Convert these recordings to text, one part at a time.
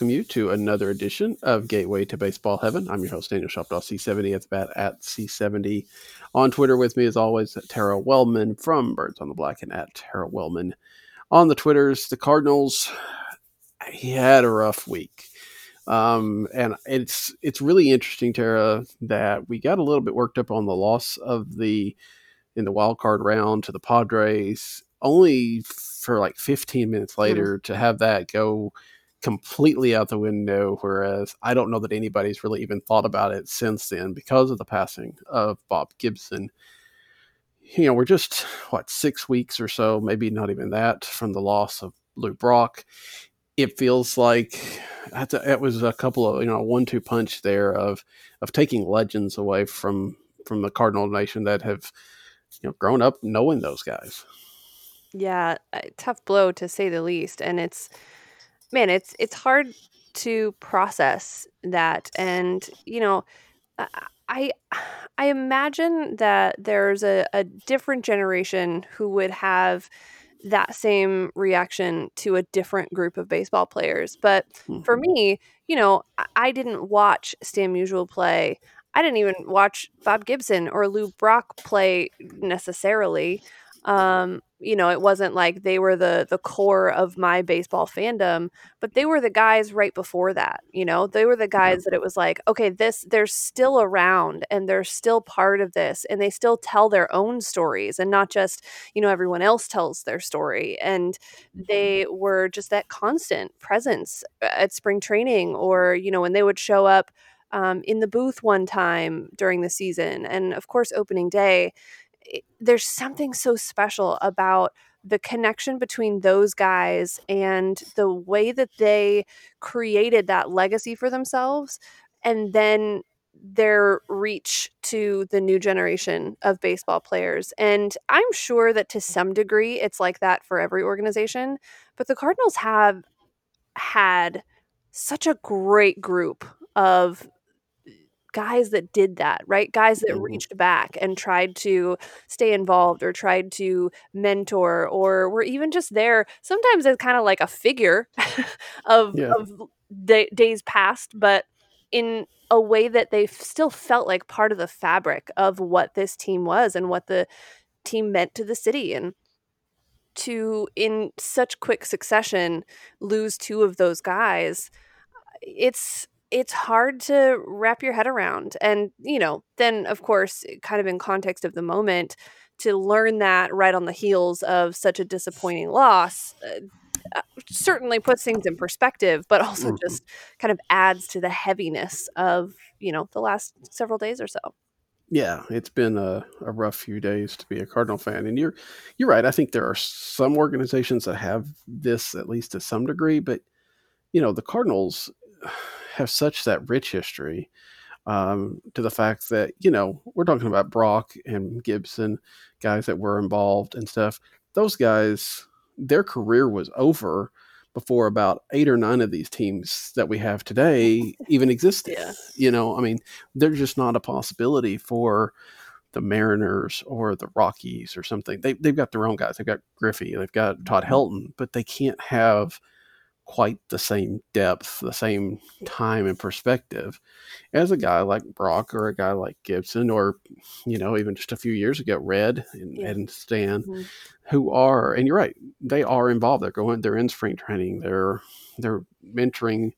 welcome you to another edition of Gateway to Baseball Heaven. I'm your host, Daniel Shoptaw, C70 at the bat at C70. On Twitter with me, as always, Tara Wellman from Birds on the Bat and at Tara Wellman. On the Twitters, the Cardinals, he had a rough week. Um, and it's it's really interesting, Tara, that we got a little bit worked up on the loss of the in the wild card round to the Padres, only for like 15 minutes mm-hmm. later mm-hmm. to have that go completely out the window. Whereas I don't know that anybody's really even thought about it since then because of the passing of Bob Gibson. You know, we're just what six weeks or so, maybe not even that, from the loss of Lou Brock. It feels like it was a couple of you know one-two punch there of of taking legends away from from the Cardinal Nation that have you know grown up knowing those guys. Yeah, tough blow to say the least, and it's man, it's it's hard to process that, and you know, I I imagine that there's a, a different generation who would have that same reaction to a different group of baseball players. But for mm-hmm. me, you know, I didn't watch Stan Musial play. I didn't even watch Bob Gibson or Lou Brock play necessarily. Um, you know, it wasn't like they were the the core of my baseball fandom, but they were the guys right before that. You know, they were the guys that it was like, okay, this they're still around and they're still part of this, and they still tell their own stories, and not just you know everyone else tells their story. And mm-hmm. they were just that constant presence at spring training, or you know when they would show up. Um, in the booth one time during the season, and of course, opening day there's something so special about the connection between those guys and the way that they created that legacy for themselves and then their reach to the new generation of baseball players. And I'm sure that to some degree it's like that for every organization, but the Cardinals have had such a great group of guys that did that, right? Guys that mm-hmm. reached back and tried to stay involved or tried to mentor or were even just there sometimes as kind of like a figure of, yeah. of day, days past, but in a way that they still felt like part of the fabric of what this team was and what the team meant to the city. And to, in such quick succession, lose two of those guys, it's it's hard to wrap your head around. And, you know, then of course, kind of in context of the moment, to learn that right on the heels of such a disappointing loss uh, uh certainly puts things in perspective, but also mm-hmm. just kind of adds to the heaviness of, you know, the last several days or so. Yeah, it's been a, a rough few days to be a Cardinal fan, and you're you're right. I think there are some organizations that have this at least to some degree, but you know the Cardinals have such that rich history um, to the fact that you know we're talking about Brock and Gibson, guys that were involved and stuff. Those guys, their career was over before about eight or nine of these teams that we have today even existed. Yeah. You know, I mean, they're just not a possibility for the Mariners or the Rockies or something. They, they've got their own guys. They've got Griffey, they've got Todd mm-hmm. Helton, but they can't have quite the same depth, the same time and perspective as a guy like Brock or a guy like Gibson or, you know, even just a few years ago, Red and, yeah. and Stan, mm-hmm. who are, and you're right, they are involved. They're going, they're in spring training. They're, they're mentoring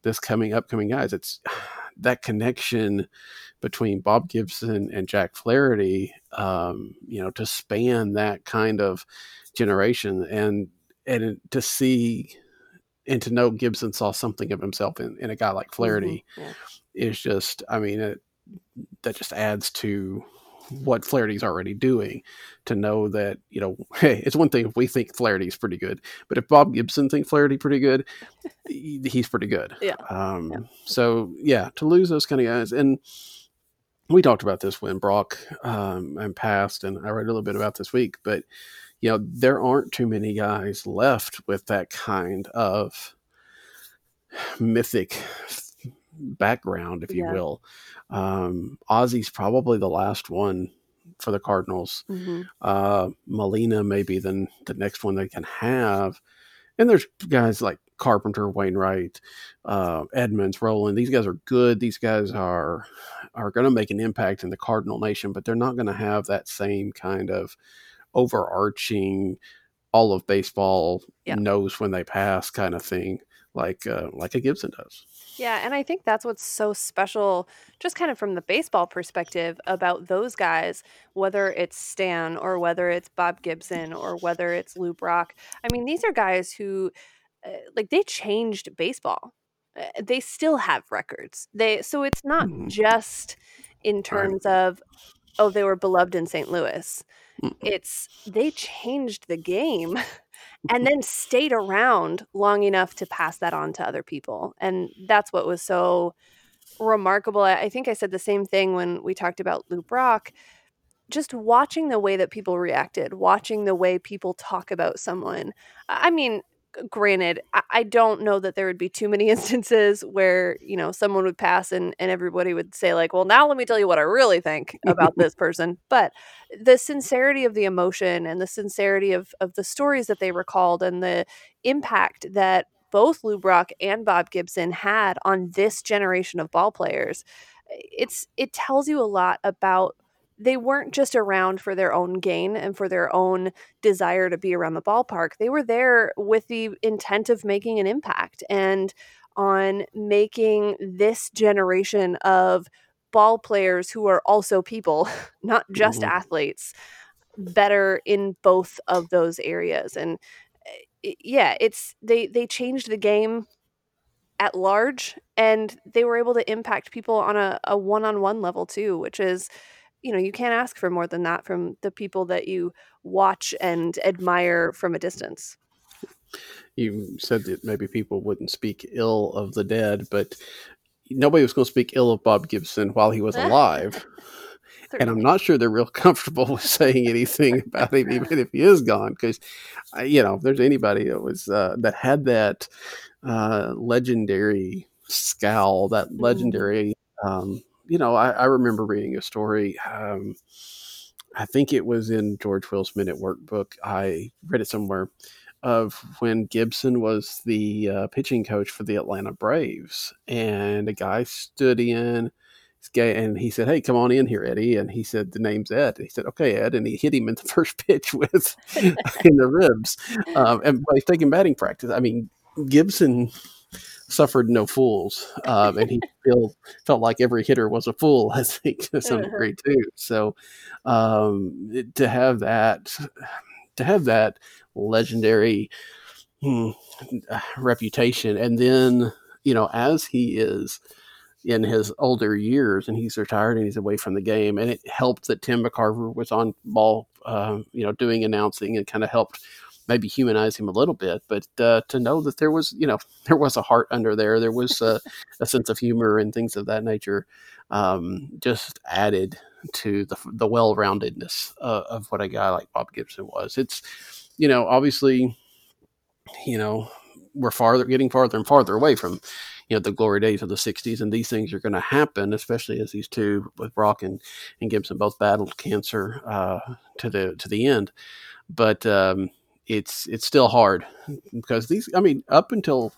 this coming upcoming guys. It's that connection between Bob Gibson and Jack Flaherty, um, you know, to span that kind of generation and, and to see and to know Gibson saw something of himself in, in a guy like Flaherty mm-hmm. yeah. is just, I mean, it, that just adds to what Flaherty's already doing to know that, you know, hey, it's one thing if we think Flaherty's pretty good, but if Bob Gibson thinks Flaherty pretty good, he's pretty good. Yeah. Um, yeah. So, yeah, to lose those kind of guys. And we talked about this when Brock um, and passed, and I read a little bit about this week, but you know, there aren't too many guys left with that kind of mythic background, if you yeah. will. Um, Ozzy's probably the last one for the Cardinals. Mm-hmm. Uh, Molina may be the, the next one they can have. And there's guys like Carpenter, Wainwright, uh, Edmonds, Rolen. These guys are good. These guys are are going to make an impact in the Cardinal Nation, but they're not going to have that same kind of overarching all of baseball yeah. knows when they pass kind of thing like uh, like a Gibson does. Yeah, and I think that's what's so special, just kind of from the baseball perspective, about those guys, whether it's Stan or whether it's Bob Gibson or whether it's Lou Brock. I mean, these are guys who, uh, like, they changed baseball. Uh, they still have records. They so it's not mm. just in terms right. of, oh, they were beloved in St. Louis. It's they changed the game and mm-hmm. then stayed around long enough to pass that on to other people. And that's what was so remarkable. I think I said the same thing when we talked about Lou Brock. Just watching the way that people reacted, watching the way people talk about someone. I mean, granted, I, I don't know that there would be too many instances where, you know, someone would pass and, and everybody would say, like, well, now let me tell you what I really think about this person. But the sincerity of the emotion and the sincerity of, of the stories that they recalled and the impact that both Lou Brock and Bob Gibson had on this generation of ball players, eh, it's it tells you a lot about they weren't just around for their own gain and for their own desire to be around the ballpark. They were there with the intent of making an impact and on making this generation of ball players who are also people, not just mm-hmm. athletes, better in both of those areas. And eh, yeah, it's they they changed the game at large and they were able to impact people on a, a one-on-one level too, which is you know, you can't ask for more than that from the people that you watch and admire from a distance. You said that maybe people wouldn't speak ill of the dead, but nobody was going to speak ill of Bob Gibson while he was alive. and I'm not sure they're real comfortable with saying anything about him, even if he is gone. Because, you know, if there's anybody that was uh, that had that uh, legendary scowl, that mm-hmm. legendary um, you know, I, I remember reading a story. Um, I think it was in George Will's Men at Work book. I read it somewhere of when Gibson was the uh, pitching coach for the Atlanta Braves, and a guy stood in. And he said, "Hey, come on in here, Eddie." And he said, "The name's Ed." And he said, "Okay, Ed." And he hit him in the first pitch with in the ribs, um, and he's taking batting practice. I mean, Gibson suffered no fools, um, and he feel, felt like every hitter was a fool, I think, to some uh-huh. degree too. So um, to have that, to have that legendary hmm, reputation, and then you know, as he is in his older years and he's retired and he's away from the game, and it helped that Tim McCarver was on ball, uh, you know, doing announcing and kind of helped maybe humanize him a little bit, but uh, to know that there was, you know, there was a heart under there, there was a, a sense of humor and things of that nature, um, just added to the the well roundedness uh, of what a guy like Bob Gibson was. It's, you know, obviously, you know, we're farther getting farther and farther away from you know the glory days of the 60s and these things are going to happen especially as these two with brock and, and gibson both battled cancer uh, to the to the end but um, it's it's still hard because these I mean up until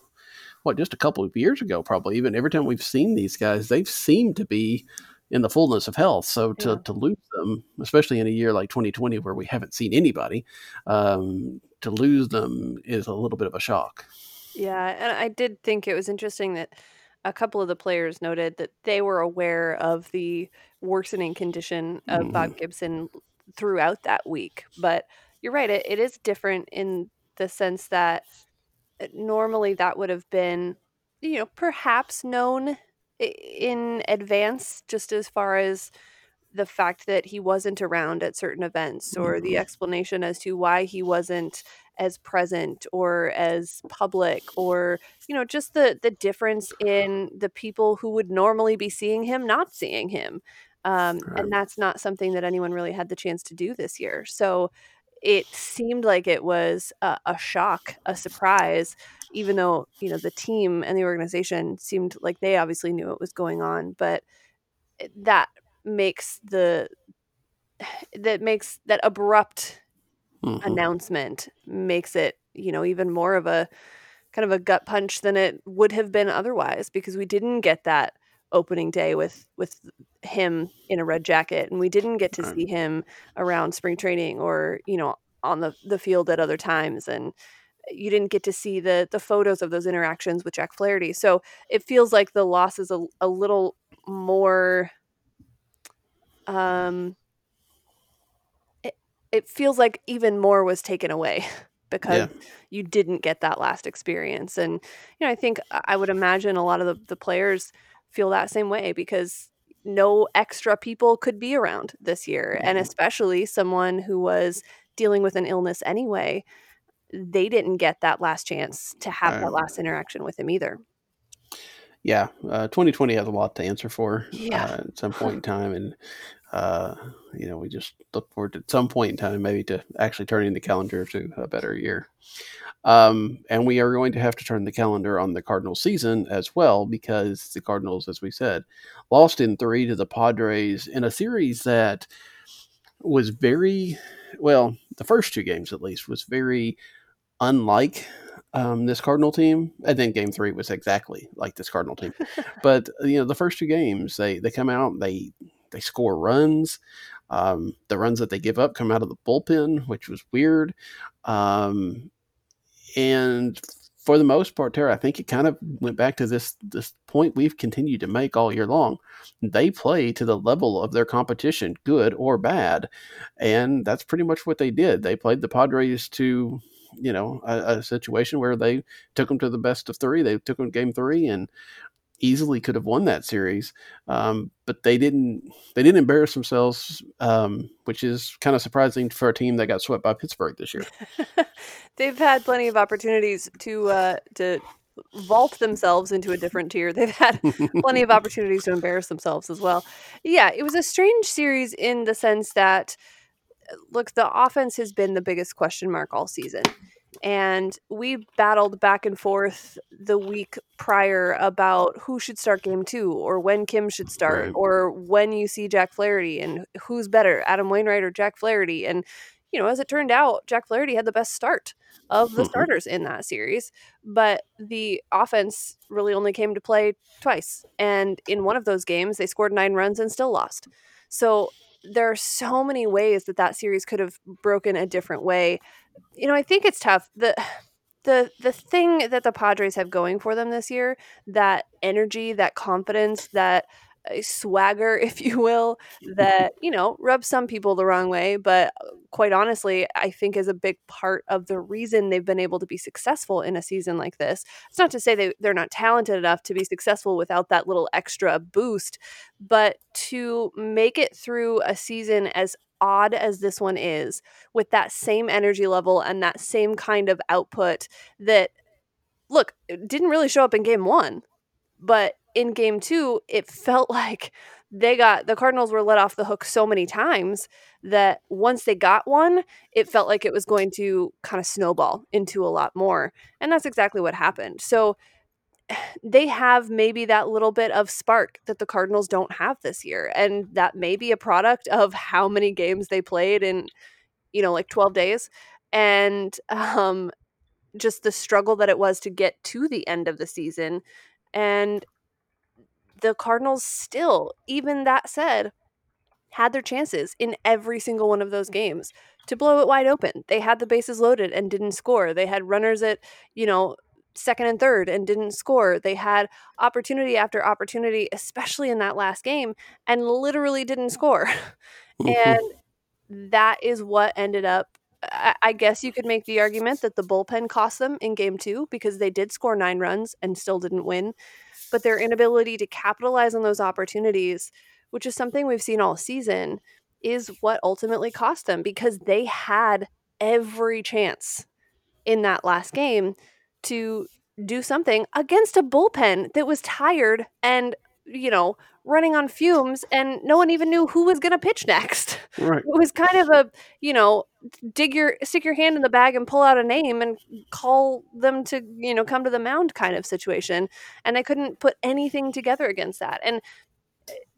what just a couple of years ago probably even every time we've seen these guys they've seemed to be in the fullness of health so to, yeah. to lose them especially in a year like 2020 where we haven't seen anybody um, to lose them is a little bit of a shock yeah and I did think it was interesting that a couple of the players noted that they were aware of the worsening condition of mm. Bob Gibson throughout that week but you're right. It, it is different in the sense that uh, normally that would have been, you know, perhaps known in advance, just as far as the fact that he wasn't around at certain events or the mm-hmm. explanation as to why he wasn't as present or as public or you know just the the difference in the people who would normally be seeing him not seeing him um, right. and that's not something that anyone really had the chance to do this year so it seemed like it was a, a, shock, a surprise, even though you know the team and the organization seemed like they obviously knew what was going on. But that makes the that makes that abrupt mm-hmm. announcement makes it you know even more of a kind of a gut punch than it would have been otherwise because we didn't get that opening day with with him in a red jacket and we didn't get to Right. see him around spring training or you know on the the field at other times and you didn't get to see the the photos of those interactions with Jack Flaherty. So it feels like the loss is a, a little more um it, it feels like even more was taken away because Yeah. you didn't get that last experience and you know i think i would imagine a lot of the, the players feel that same way because no extra people could be around this year and Mhm. especially someone who was dealing with an illness anyway they didn't get that last chance to have that last interaction with him either Yeah, uh, 2020 has a lot to answer for Yeah. uh, at some point in time, and uh, you know we just look forward to at some point in time maybe to actually turning the calendar to a better year. Um, and we are going to have to turn the calendar on the Cardinals season as well because the Cardinals, as we said, lost in three to the Padres in a series that was very well. The first two games, at least, was very unlike um, this Cardinal team, and then Game Three was exactly like this Cardinal team. but you know, the first two games, they they come out, they they score runs. Um, the runs that they give up come out of the bullpen, which was weird. Um, and for the most part, Tara, I think it kind of went back to this this point we've continued to make all year long. They play to the level of their competition, good or bad, and that's pretty much what they did. They played the Padres to, you know, a, a situation where they took them to the best of three. They took them game three and easily could have won that series, um, but they didn't. They didn't embarrass themselves, um, which is kind of surprising for a team that got swept by Pittsburgh this year. they've had plenty of opportunities to uh to vault themselves into a different tier they've had plenty of opportunities to embarrass themselves as well yeah it was a strange series in the sense that look the offense has been the biggest question mark all season and we battled back and forth the week prior about who should start game two or when Kim should start Right. or when you see Jack Flaherty and who's better, Adam Wainwright or Jack Flaherty. And, you know, as it turned out, Jack Flaherty had the best start of the Mhm. starters in that series. But the offense really only came to play twice. And in one of those games, they scored nine runs and still lost. So there are so many ways that that series could have broken a different way. You know, I think it's tough. The the the thing that the Padres have going for them this year, that energy, that confidence, that swagger, if you will, that you know rubs some people the wrong way, but uh, quite honestly, I think is a big part of the reason they've been able to be successful in a season like this. It's not to say they they're not talented enough to be successful without that little extra boost, but to make it through a season as odd as this one is with that same energy level and that same kind of output that look didn't really show up in game 1 but in game 2 it felt like they got the Cardinals were let off the hook so many times that once they got one it felt like it was going to kind of snowball into a lot more and that's exactly what happened so they have maybe that little bit of spark that the Cardinals don't have this year. And that may be a product of how many games they played in, you know, like 12 days. And um, just the struggle that it was to get to the end of the season. And the Cardinals still, even that said, had their chances in every single one of those games to blow it wide open. They had the bases loaded and didn't score. They had runners at, you know, second and third and didn't score. They had opportunity after opportunity, especially in that last game, and literally didn't score. and that is what ended up. I, guess you could make the argument that the bullpen cost them in game two because they did score nine runs and still didn't win. But their inability to capitalize on those opportunities, which is something we've seen all season, is what ultimately cost them because they had every chance in that last game to do something against a bullpen that was tired and you know running on fumes and no one even knew who was going to pitch next right. it was kind of a you know dig your stick your hand in the bag and pull out a name and call them to you know come to the mound kind of situation and i couldn't put anything together against that and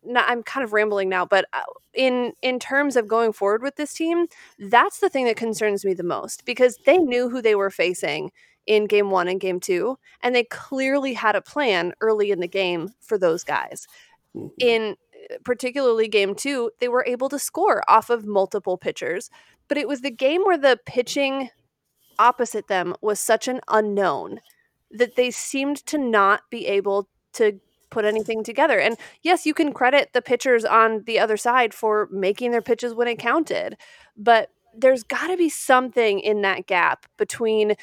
now, I'm kind of rambling now, but uh, in in terms of going forward with this team, that's the thing that concerns me the most because they knew who they were facing in game one and game two, and they clearly had a plan early in the game for those guys. Mm-hmm. In particularly game two, they were able to score off of multiple pitchers, but it was the game where the pitching opposite them was such an unknown that they seemed to not be able to put anything together. And yes, you can credit the pitchers on the other side for making their pitches when it counted, but there's got to be something in that gap between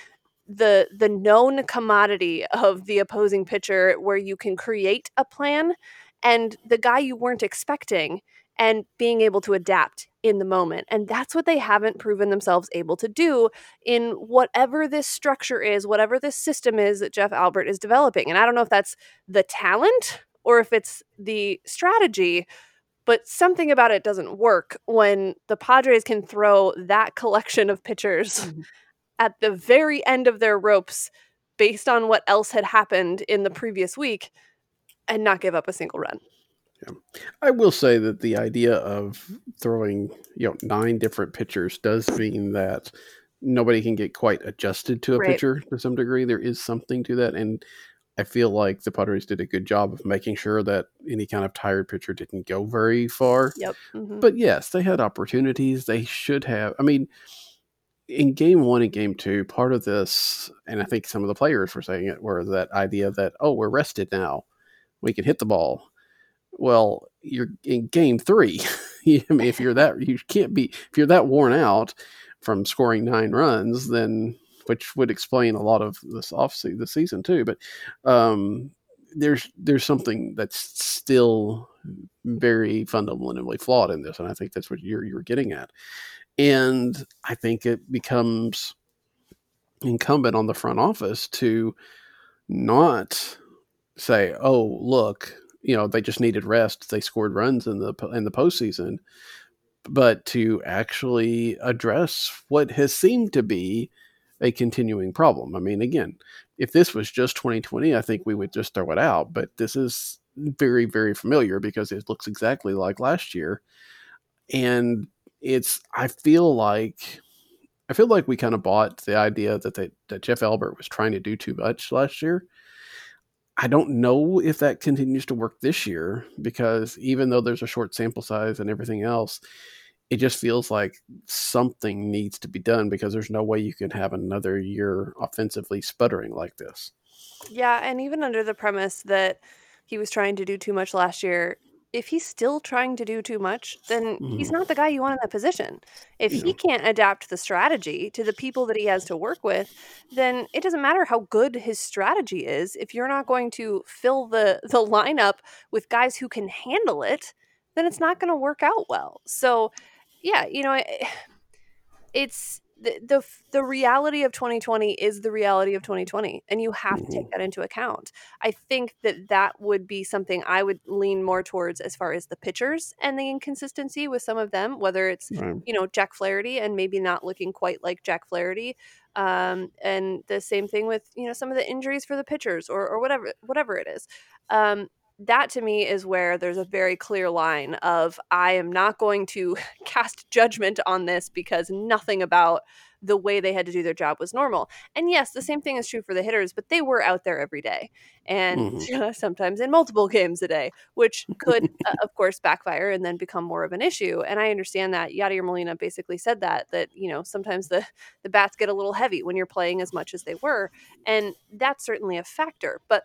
the the known commodity of the opposing pitcher where you can create a plan and the guy you weren't expecting and being able to adapt in the moment. And that's what they haven't proven themselves able to do in whatever this structure is, whatever this system is that Jeff Albert is developing. And I don't know if that's the talent or if it's the strategy, but something about it doesn't work when the Padres can throw that collection of pitchers mm-hmm. at the very end of their ropes based on what else had happened in the previous week and not give up a single run. Yeah. I will say that the idea of throwing, you know, nine different pitchers does mean that nobody can get quite adjusted to a right. pitcher to some degree. There is something to that. And I feel like the Padres did a good job of making sure that any kind of tired pitcher didn't go very far. Yep. Mm-hmm. But yes, they had opportunities. They should have. I mean, in game one and game two, part of this, and I think some of the players were saying it, were that idea that, oh, we're rested now. We can hit the ball well, you're in game three. I mean, if you're that, you can't be, if you're that worn out from scoring nine runs, then, which would explain a lot of this off the season too. But, um, there's, there's something that's still very fundamentally flawed in this. And I think that's what you're, you're getting at. And I think it becomes incumbent on the front office to not say, oh, look, you know they just needed rest. They scored runs in the in the postseason, but to actually address what has seemed to be a continuing problem. I mean, again, if this was just 2020, I think we would just throw it out. But this is very very familiar because it looks exactly like last year, and it's I feel like. I feel like we kind of bought the idea that they, that Jeff Albert was trying to do too much last year, I don't know if that continues to work this year because even though there's a short sample size and everything else, it just feels like something needs to be done because there's no way you can have another year offensively sputtering like this. Yeah, and even under the premise that he was trying to do too much last year, if he's still trying to do too much, then mm. he's mm-hmm. not the guy you want in that position. If yeah. he can't adapt the strategy to the people that he has to work with, then it doesn't matter how good his strategy is. If you're not going to fill the the lineup with guys who can handle it, then it's not going to work out well. So, yeah, you know, it, it's the, the the reality of 2020 is the reality of 2020 and you have to take mm-hmm. that into account i think that that would be something i would lean more towards as far as the pitchers and the inconsistency with some of them whether it's right. you know jack flaherty and maybe not looking quite like jack flaherty um, and the same thing with you know some of the injuries for the pitchers or, or whatever whatever it is um, that to me is where there's a very clear line of I am not going to cast judgment on this because nothing about the way they had to do their job was normal. And yes, the same thing is true for the hitters, but they were out there every day and mm-hmm. sometimes in multiple games a day, which could, uh, of course, backfire and then become more of an issue. And I understand that Yadier Molina basically said that, that, you know, sometimes the, the bats get a little heavy when you're playing as much as they were. And that's certainly a factor. But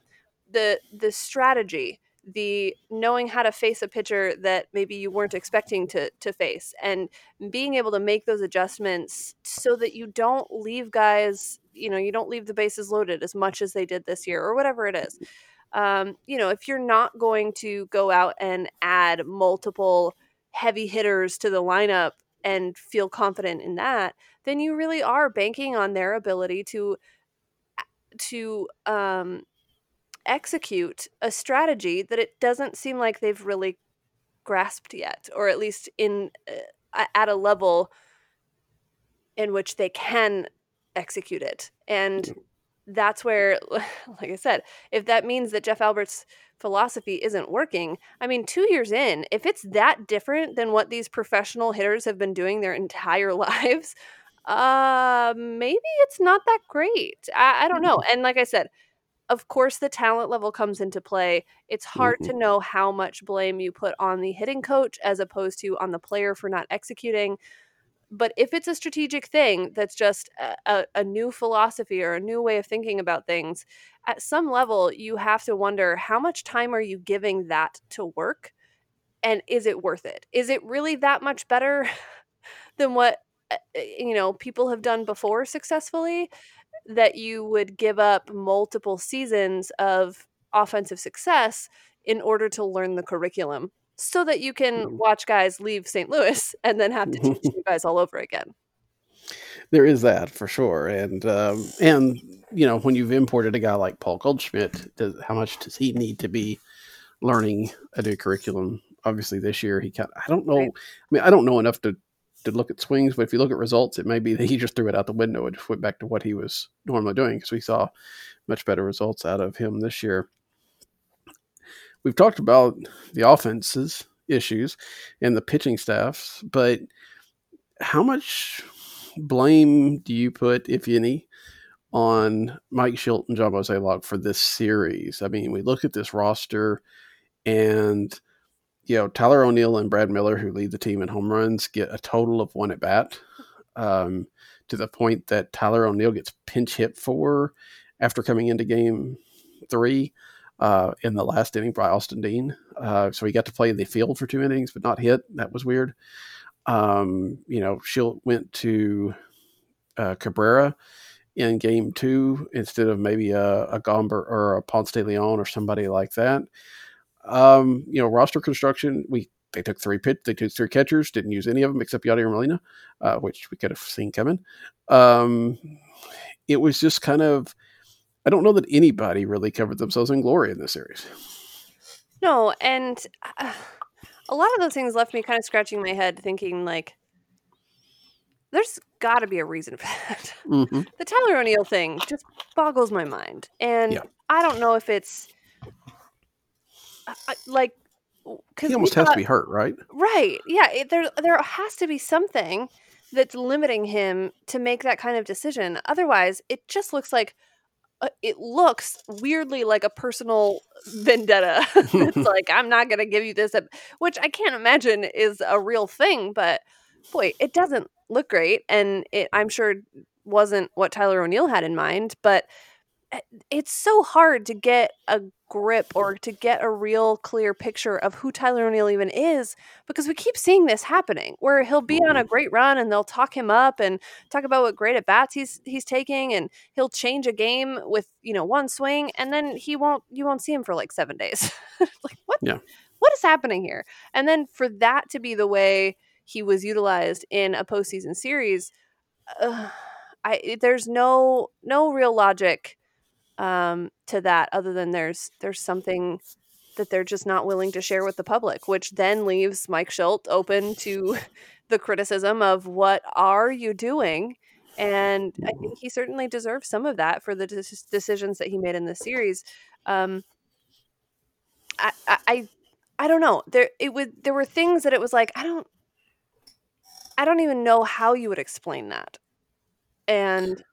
the the strategy the knowing how to face a pitcher that maybe you weren't expecting to to face and being able to make those adjustments so that you don't leave guys you know you don't leave the bases loaded as much as they did this year or whatever it is. Um, you know if you're not going to go out and add multiple heavy hitters to the lineup and feel confident in that then you really are banking on their ability to to um, execute a strategy that it doesn't seem like they've really grasped yet, or at least in uh, at a level in which they can execute it. And that's where, like I said, if that means that Jeff Albert's philosophy isn't working, I mean, two years in, if it's that different than what these professional hitters have been doing their entire lives, Uh, maybe it's not that great. I I don't know, and like I said, of course, the talent level comes into play. It's hard Mhm. to know how much blame you put on the hitting coach as opposed to on the player for not executing. But if it's a strategic thing that's just a a a new philosophy or a new way of thinking about things, at some level, you have to wonder how much time are you giving that to work, and is it worth it? Is it really that much better than what, uh, eh, you know, people have done before successfully, that you would give up multiple seasons of offensive success in order to learn the curriculum so that you can Mhm. watch guys leave St. Louis and then have to teach you guys all over again? There is that for sure, and, um, and, you know, when you've imported a guy like Paul Goldschmidt, does how much does he need to be learning a new curriculum? Obviously, this year he kind I don't know Right. I mean, I don't know enough to to look at swings, but if you look at results, it may be that he just threw it out the window and just went back to what he was normally doing because we saw much better results out of him this year. We've talked about the offense's issues and the pitching staffs, but how much blame do you put, if any, on Mike Shildt and John Mozeliak for this series? I mean, we look at this roster and you know, Tyler O'Neill and Brad Miller, who lead the team in home runs, get a total of one at bat. Um, to the point that Tyler O'Neill gets pinch hit for after coming into game three uh, in the last inning by Austin Dean. Uh, so he got to play in the field for two innings, but not hit. That was weird. Um, you know, Shildt went to uh, Cabrera in game two instead of maybe a, a Gomber or a Ponce de Leon or somebody like that. Um, you know, roster construction, we they took three pitch, they took three catchers, didn't use any of them except Yadier Molina, uh, which we could have seen coming. Um, it was just kind of, I don't know that anybody really covered themselves in glory in this series. No, and uh, a lot of those things left me kind of scratching my head, thinking like, there's got to be a reason for that. Mm-hmm. The Tyler O'Neill thing just boggles my mind, and Yeah. I don't know if it's uh, like because He almost has to be hurt, right? Right. Yeah. It, there, there has to be something that's limiting him to make that kind of decision. Otherwise, it just looks like uh, it looks weirdly like a personal vendetta. it's like I'm not going to give you this, which I can't imagine is a real thing. But boy, it doesn't look great, and it I'm sure wasn't what Tyler O'Neill had in mind. But it's so hard to get a grip or to get a real clear picture of who Tyler O'Neill even is because we keep seeing this happening where he'll be on a great run and they'll talk him up and talk about what great at bats he's he's taking and he'll change a game with you know one swing and then he won't you won't see him for like seven days. Like what Yeah. what is happening here? And then for that to be the way he was utilized in a postseason series uh, I there's no no real logic um, to that other than there's there's something that they're just not willing to share with the public, which then leaves Mike Shildt open to the criticism of what are you doing? And I think he certainly deserves some of that for the de- decisions that he made in this series. Um, I, I, I don't know. There, it would. There were things that it was like I don't, I don't even know how you would explain that, and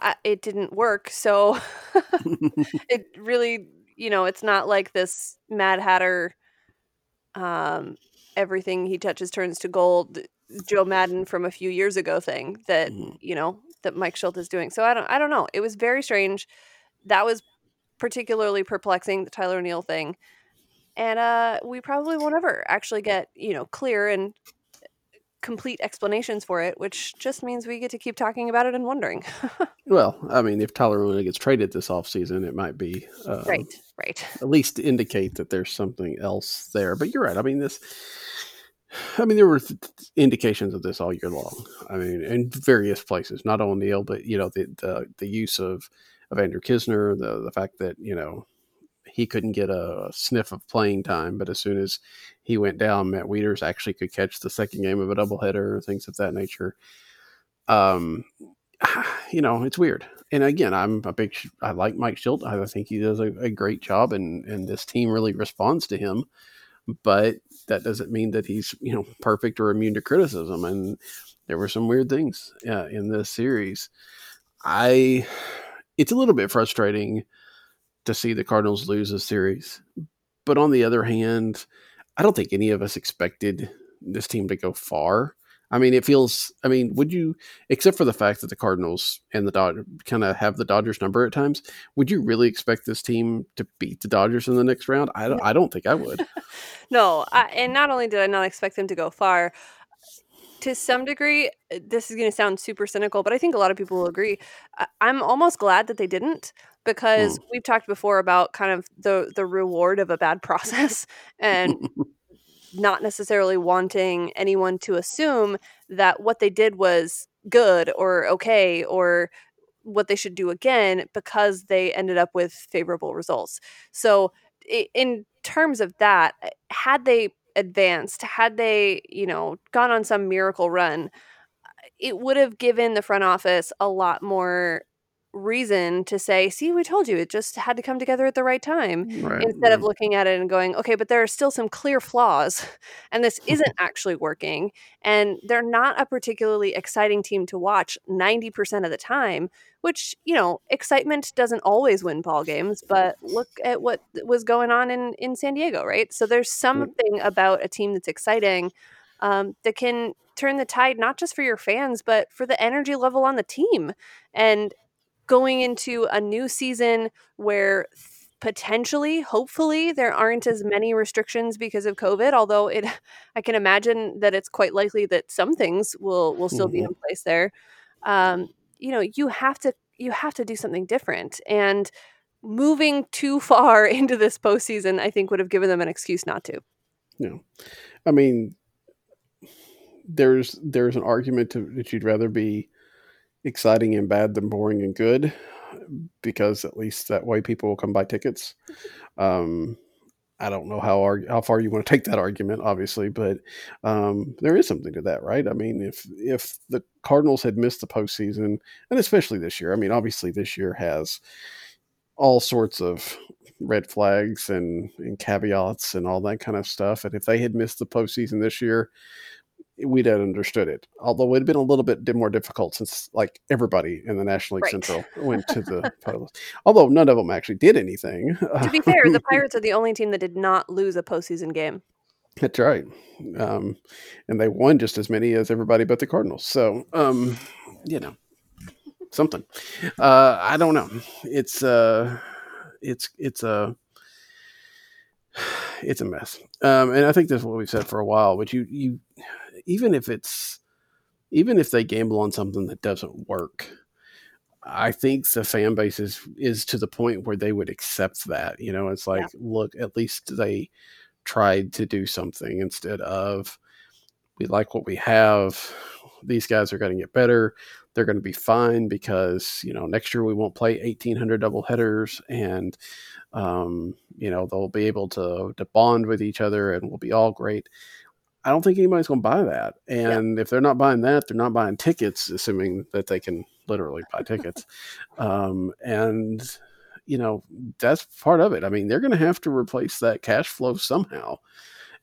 I, it didn't work. So it really, you know, it's not like this Mad Hatter. Um, everything he touches turns to gold. Joe Maddon from a few years ago thing that Mhm. you know that Mike Schultz is doing. So I don't, I don't know. It was very strange. That was particularly perplexing. The Tyler O'Neill thing, and uh, we probably won't ever actually get you know clear and complete explanations for it, which just means we get to keep talking about it and wondering. Well, I mean, if Tyler O'Neill gets traded this offseason, it might be um, right, right. at least indicate that there's something else there. But you're right. I mean, this. I mean, there were th- indications of this all year long. I mean, in various places, not O'Neill, but you know, the the, the use of of Andrew Knizner, the the fact that you know he couldn't get a sniff of playing time, but as soon as he went down, Matt Wieters actually could catch the second game of a doubleheader, things of that nature. Um, you know, it's weird. And again, I'm a big, I like Mike Shildt. I think he does a, a great job, and and this team really responds to him. But that doesn't mean that he's you know perfect or immune to criticism. And there were some weird things uh, in this series. I, it's a little bit frustrating to see the Cardinals lose a series, but on the other hand, I don't think any of us expected this team to go far. I mean, it feels. I mean, would you, except for the fact that the Cardinals and the Dodgers kind of have the Dodgers number at times, would you really expect this team to beat the Dodgers in the next round? I don't. I don't think I would. no, I, and not only did I not expect them to go far, to some degree, uh, this is going to sound super cynical, but I think a lot of people will agree. I, I'm almost glad that they didn't because Hmm. we've talked before about kind of the the reward of a bad process and not necessarily wanting anyone to assume that what they did was good or okay or what they should do again because they ended up with favorable results. So, in terms of that, uh, had they advanced, had they, you know, gone on some miracle run, it would have given the front office a lot more reason to say, see, we told you it just had to come together at the right time right. instead of looking at it and going, okay, but there are still some clear flaws and this isn't actually working. And they're not a particularly exciting team to watch 90% of the time, which, you know, excitement doesn't always win ball games, but look at what was going on in, in San Diego, right? So there's something about a team that's exciting um, that can turn the tide, not just for your fans, but for the energy level on the team. And going into a new season where potentially hopefully there aren't as many restrictions because of covid although it i can imagine that it's quite likely that some things will will still be Mhm. in place there um, you know you have to you have to do something different and moving too far into this postseason i think would have given them an excuse not to Yeah. I mean, there's there's an argument to, that you'd rather be exciting and bad than boring and good, because at least that way people will come buy tickets. Um, I don't know how arg- how far you want to take that argument, obviously, but um, there is something to that, right? I mean, if if the Cardinals had missed the postseason, and especially this year, I mean, obviously this year has all sorts of red flags and, and caveats and all that kind of stuff. And if they had missed the postseason this year, we'd have understood it. Although it'd been a little bit more difficult since like everybody in the National League Right. Central went to the finals. Although none of them actually did anything. to be fair the pirates are the only team that did not lose a postseason game That's right. Um, and they won just as many as everybody but the Cardinals. So, um, you know, something. Uh, I don't know. It's uh, it's it's a it's a mess. Um, and I think that's what we've said for a while. But you you even if it's even if they gamble on something that doesn't work, I think the fan base is is to the point where they would accept that. You know, it's like, look, at least they tried to do something instead of we like what we have. These guys are going to get better. They're going to be fine because you know next year we won't play eighteen hundred double headers, and um, you know they'll be able to to bond with each other, and we'll be all great. I don't think anybody's going to buy that, and if they're not buying that, they're not buying tickets, assuming that they can literally buy tickets. Um, and you know that's part of it. I mean, they're going to have to replace that cash flow somehow.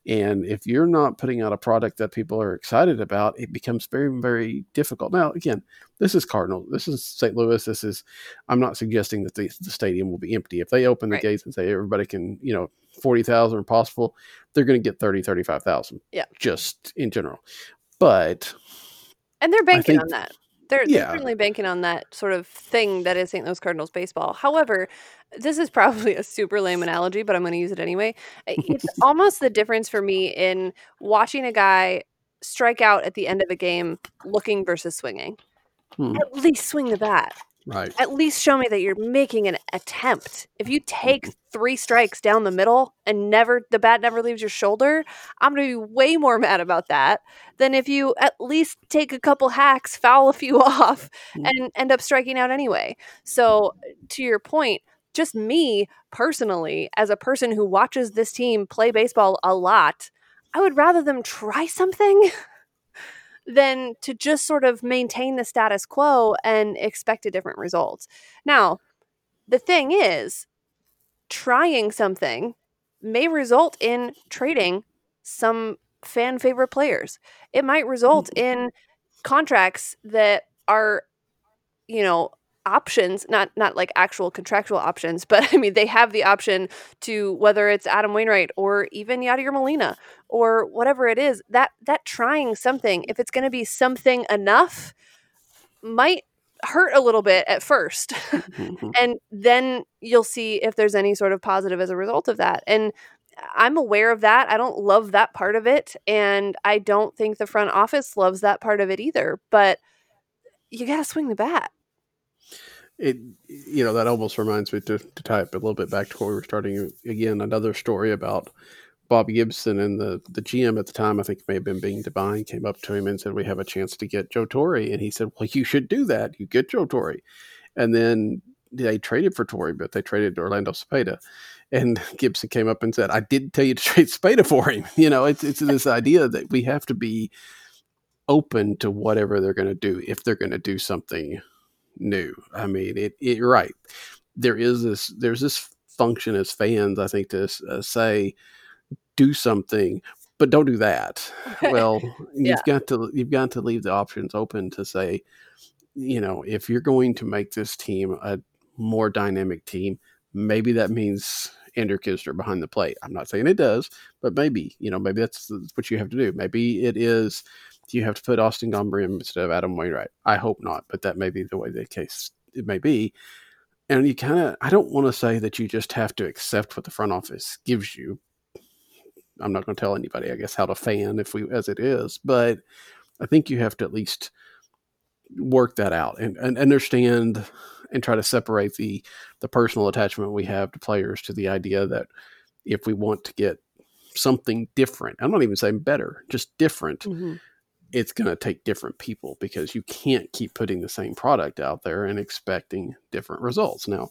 And if you're not putting out a product that people are excited about, it becomes very, very difficult. Now, again, this is Cardinal. This is St. Louis. This is, I'm not suggesting that the, the stadium will be empty. If they open the Right. gates and say everybody can, you know, 40,000 are possible, they're going to get 30, 35,000. Yeah. Just in general. But And they're banking think- on that. They're, they're certainly banking on that sort of thing that is St. Louis Cardinals baseball. However, this is probably a super lame analogy, but I'm going to use it anyway. It's almost the difference for me in watching a guy strike out at the end of a game looking versus swinging. Hmm. At least swing the bat. Right. At least show me that you're making an attempt. If you take three strikes down the middle and never the bat never leaves your shoulder, I'm gonna be way more mad about that than if you at least take a couple hacks, foul a few off, Mm. and end up striking out anyway. So to your point, just me personally, as a person who watches this team play baseball a lot, I would rather them try something than to just sort of maintain the status quo and expect a different result. Now, the thing is, trying something may result in trading some fan favorite players. It might result mm. in contracts that are, you know, options not not like actual contractual options but i mean they have the option to whether it's adam wainwright or even yadier molina or whatever it is that that trying something if it's going to be something enough might hurt a little bit at 1st Mhm. and then you'll see if there's any sort of positive as a result of that. And i'm aware of that. I don't love that part of it and i don't think the front office loves that part of it either but you got to swing the bat it you know that almost reminds me to, to tie it a little bit back to where we were starting again another story about bob Gibson and the the GM at the time I think it may have been Bing Devine came up to him and said we have a chance to get Joe Torre. And he said well you should do that. You get Joe Torre. And then they traded for Torre but they traded Orlando Cepeda. And Gibson came up and said I did tell you to trade Cepeda for him. You know it's it's this idea that we have to be open to whatever they're going to do if they're going to do something new. I mean, it, it you're right. There is this there's this function as fans, I think, to uh, say do something, but don't do that. well, Yeah. you've got to you've got to leave the options open to say, you know, if you're going to make this team a more dynamic team, maybe that means Andrew Knizner behind the plate. I'm not saying it does, but maybe you know maybe that's what you have to do. Maybe it is you have to put Austin Gomber in instead of Adam Wainwright. I hope not, but that may be the way the case it may be. And you kind of, I don't want to say that you just have to accept what the front office gives you. I'm not going to tell anybody, I guess, how to fan if we as it is, but I think you have to at least work that out and, and understand and try to separate the the personal attachment we have to players to the idea that if we want to get something different, I'm not even saying better, just different, mm-hmm. It's going to take different people because you can't keep putting the same product out there and expecting different results. Now,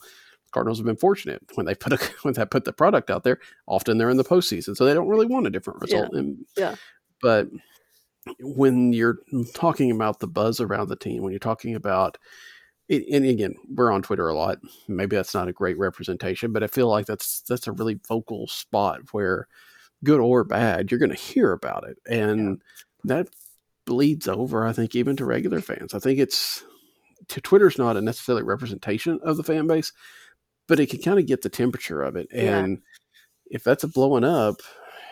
Cardinals have been fortunate when they put a, when they put the product out there. Often they're in the postseason, so they don't really want a different result. Yeah. And, Yeah. But when you're talking about the buzz around the team, when you're talking about it, and again, we're on Twitter a lot. Maybe that's not a great representation, but I feel like that's that's a really vocal spot where, good or bad, you're going to hear about it, and that bleeds over. I think even to regular fans. I think it's to Twitter's not a necessarily representation of the fan base, but it can kind of get the temperature of it. Yeah. And if that's a blowing up,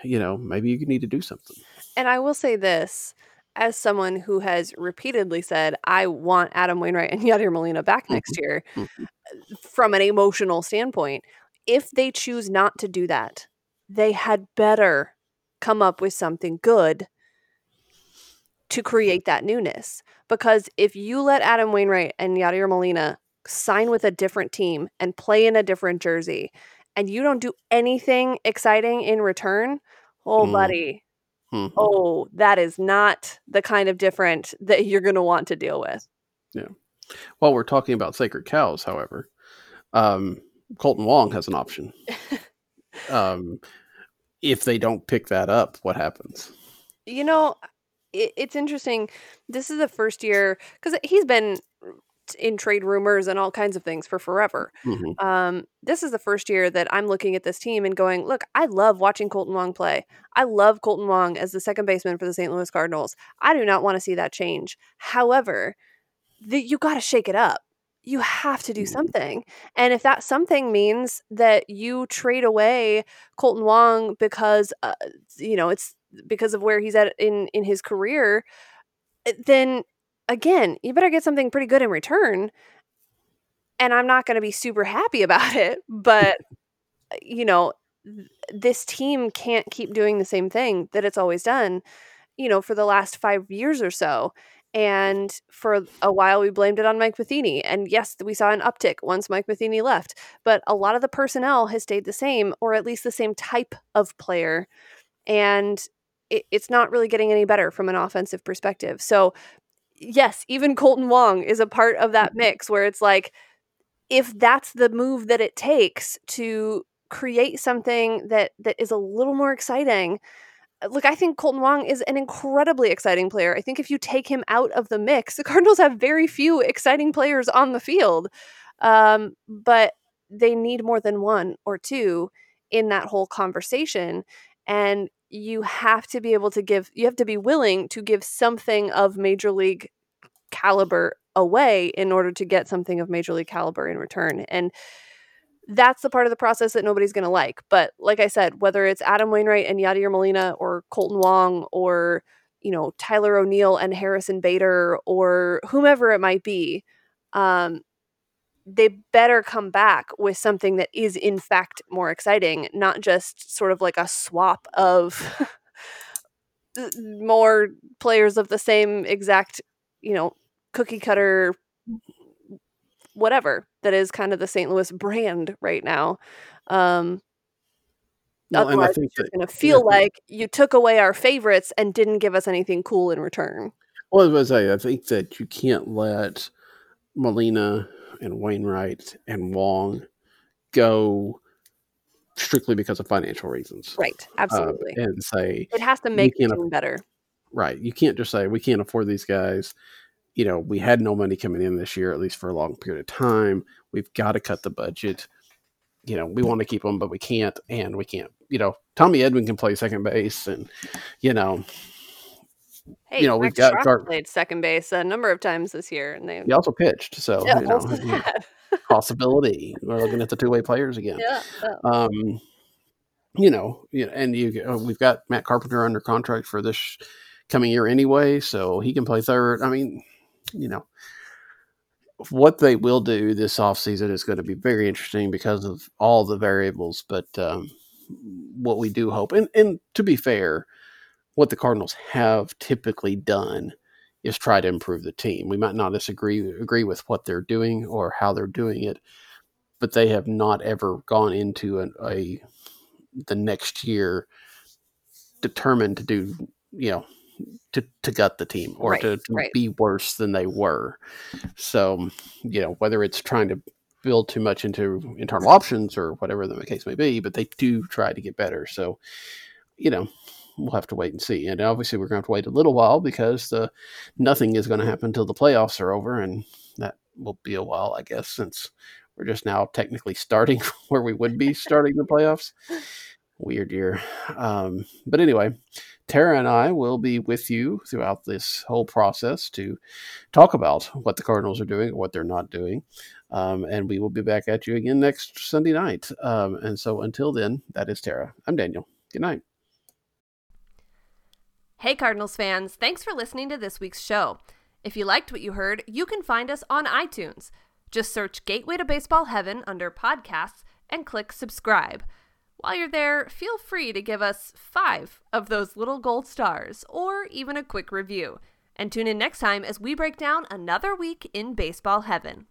you know, maybe you need to do something. And I will say this as someone who has repeatedly said, I want Adam Wainwright and Yadier Molina back next year Mhm. from an emotional standpoint. If they choose not to do that, they had better come up with something good to create that newness. Because if you let Adam Wainwright and Yadier Molina sign with a different team and play in a different jersey, and you don't do anything exciting in return, oh, Mm. buddy, Mhm. oh, that is not the kind of different that you're going to want to deal with. Yeah. While we're talking about sacred cows, however, um, Kolten Wong has an option. um, if they don't pick that up, what happens? You know, it, it's interesting. This is the first year because he's been in trade rumors and all kinds of things for forever. Mhm. Um, this is the first year that I'm looking at this team and going, look, I love watching Kolten Wong play. I love Kolten Wong as the second baseman for the St. Louis Cardinals. I do not want to see that change. However, the, you got to shake it up. You have to do Mhm. something. And if that something means that you trade away Kolten Wong because, uh, you know, it's because of where he's at in, in his career, eh, then again, you better get something pretty good in return. And I'm not going to be super happy about it, but you know, this team can't keep doing the same thing that it's always done, you know, for the last 5 years or so. And for a while we blamed it on Mike Matheny. And yes, we saw an uptick once Mike Matheny left, but a lot of the personnel has stayed the same or at least the same type of player. And it, it's not really getting any better from an offensive perspective. So yes, even Kolten Wong is a part of that mix where it's like, if that's the move that it takes to create something that that is a little more exciting, uh, look, I think Kolten Wong is an incredibly exciting player. I think if you take him out of the mix, the Cardinals have very few exciting players on the field, um, but they need more than one or two in that whole conversation. And you have to be able to give you have to be willing to give something of major league caliber away in order to get something of major league caliber in return and that's the part of the process that nobody's going to like but like i said whether it's adam wainwright and yadier molina or kolten wong or you know tyler o'neill and harrison bader or whomever it might be um, they better come back with something that is in fact more exciting, not just sort of like a swap of more players of the same exact, you know, cookie cutter whatever that is kind of the St. Louis brand right now. Um well, otherwise, it's going to feel yeah, like you took away our favorites and didn't give us anything cool in return. Well, as I say, I think that you can't let Molina and Wainwright and Wong go strictly because of financial reasons. Right. Absolutely. Uh, and say it has to make the team better. Right. You can't just say we can't afford these guys. You know, we had no money coming in this year, at least for a long period of time. We've got to cut the budget. You know, we want to keep them, but we can't, and we can't. You know, Tommy Edman can play second base, and you know, Hey, you know, we've got Gar- played second base a number of times this year, and they he also pitched. So yeah, you know, possibility. We're looking at the two way players again. Yeah. Um, you know, and you uh, we've got Matt Carpenter under contract for this coming year anyway, so he can play third. I mean, you know, what they will do this offseason is going to be very interesting because of all the variables. But um, what we do hope, and, and to be fair, what the Cardinals have typically done is try to improve the team. We might not disagree agree with what they're doing or how they're doing it, but they have not ever gone into an, a the next year determined to do you know to to gut the team or right, to, right. be worse than they were. So you know whether it's trying to build too much into internal options or whatever the case may be, but they do try to get better. So you know we'll have to wait and see. And obviously, we're going to have to wait a little while because uh, nothing is going to happen until the playoffs are over, and that will be a while, I guess, since we're just now technically starting where we would be starting the playoffs. Weird year. Um, but anyway, Tara and I will be with you throughout this whole process to talk about what the Cardinals are doing, what they're not doing. Um, and we will be back at you again next Sunday night. Um, and so until then, that is Tara. I'm Daniel. Good night. Hey, Cardinals fans, thanks for listening to this week's show. If you liked what you heard, you can find us on iTunes. Just search Gateway to Baseball Heaven under podcasts and click subscribe. While you're there, feel free to give us five of those little gold stars or even a quick review. And tune in next time as we break down another week in baseball heaven.